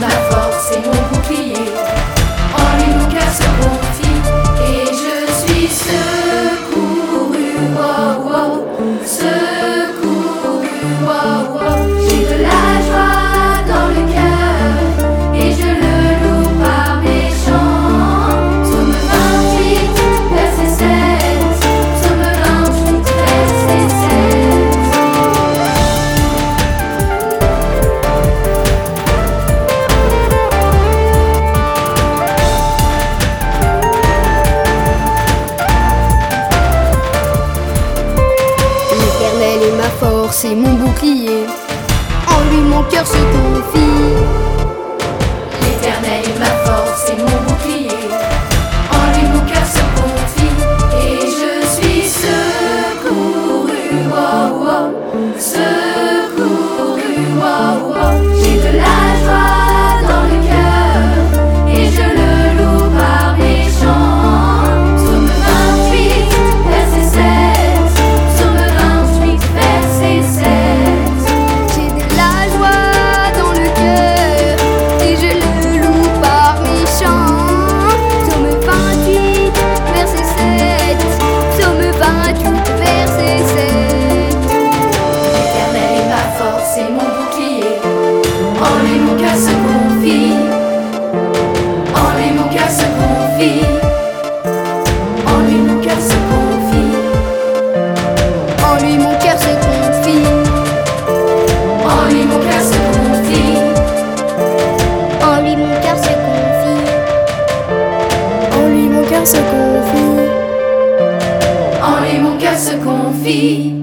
Na Fox, Senhor. Et mon bouclier. En lui mon cœur se confie. Et mon bouclier. En lui mon cœur se confie. En lui mon cœur se confie. En lui mon cœur se confie. En lui mon cœur se confie. En lui mon cœur se confie. En lui mon cœur se confie. En lui mon cœur se confie. Mon se confie.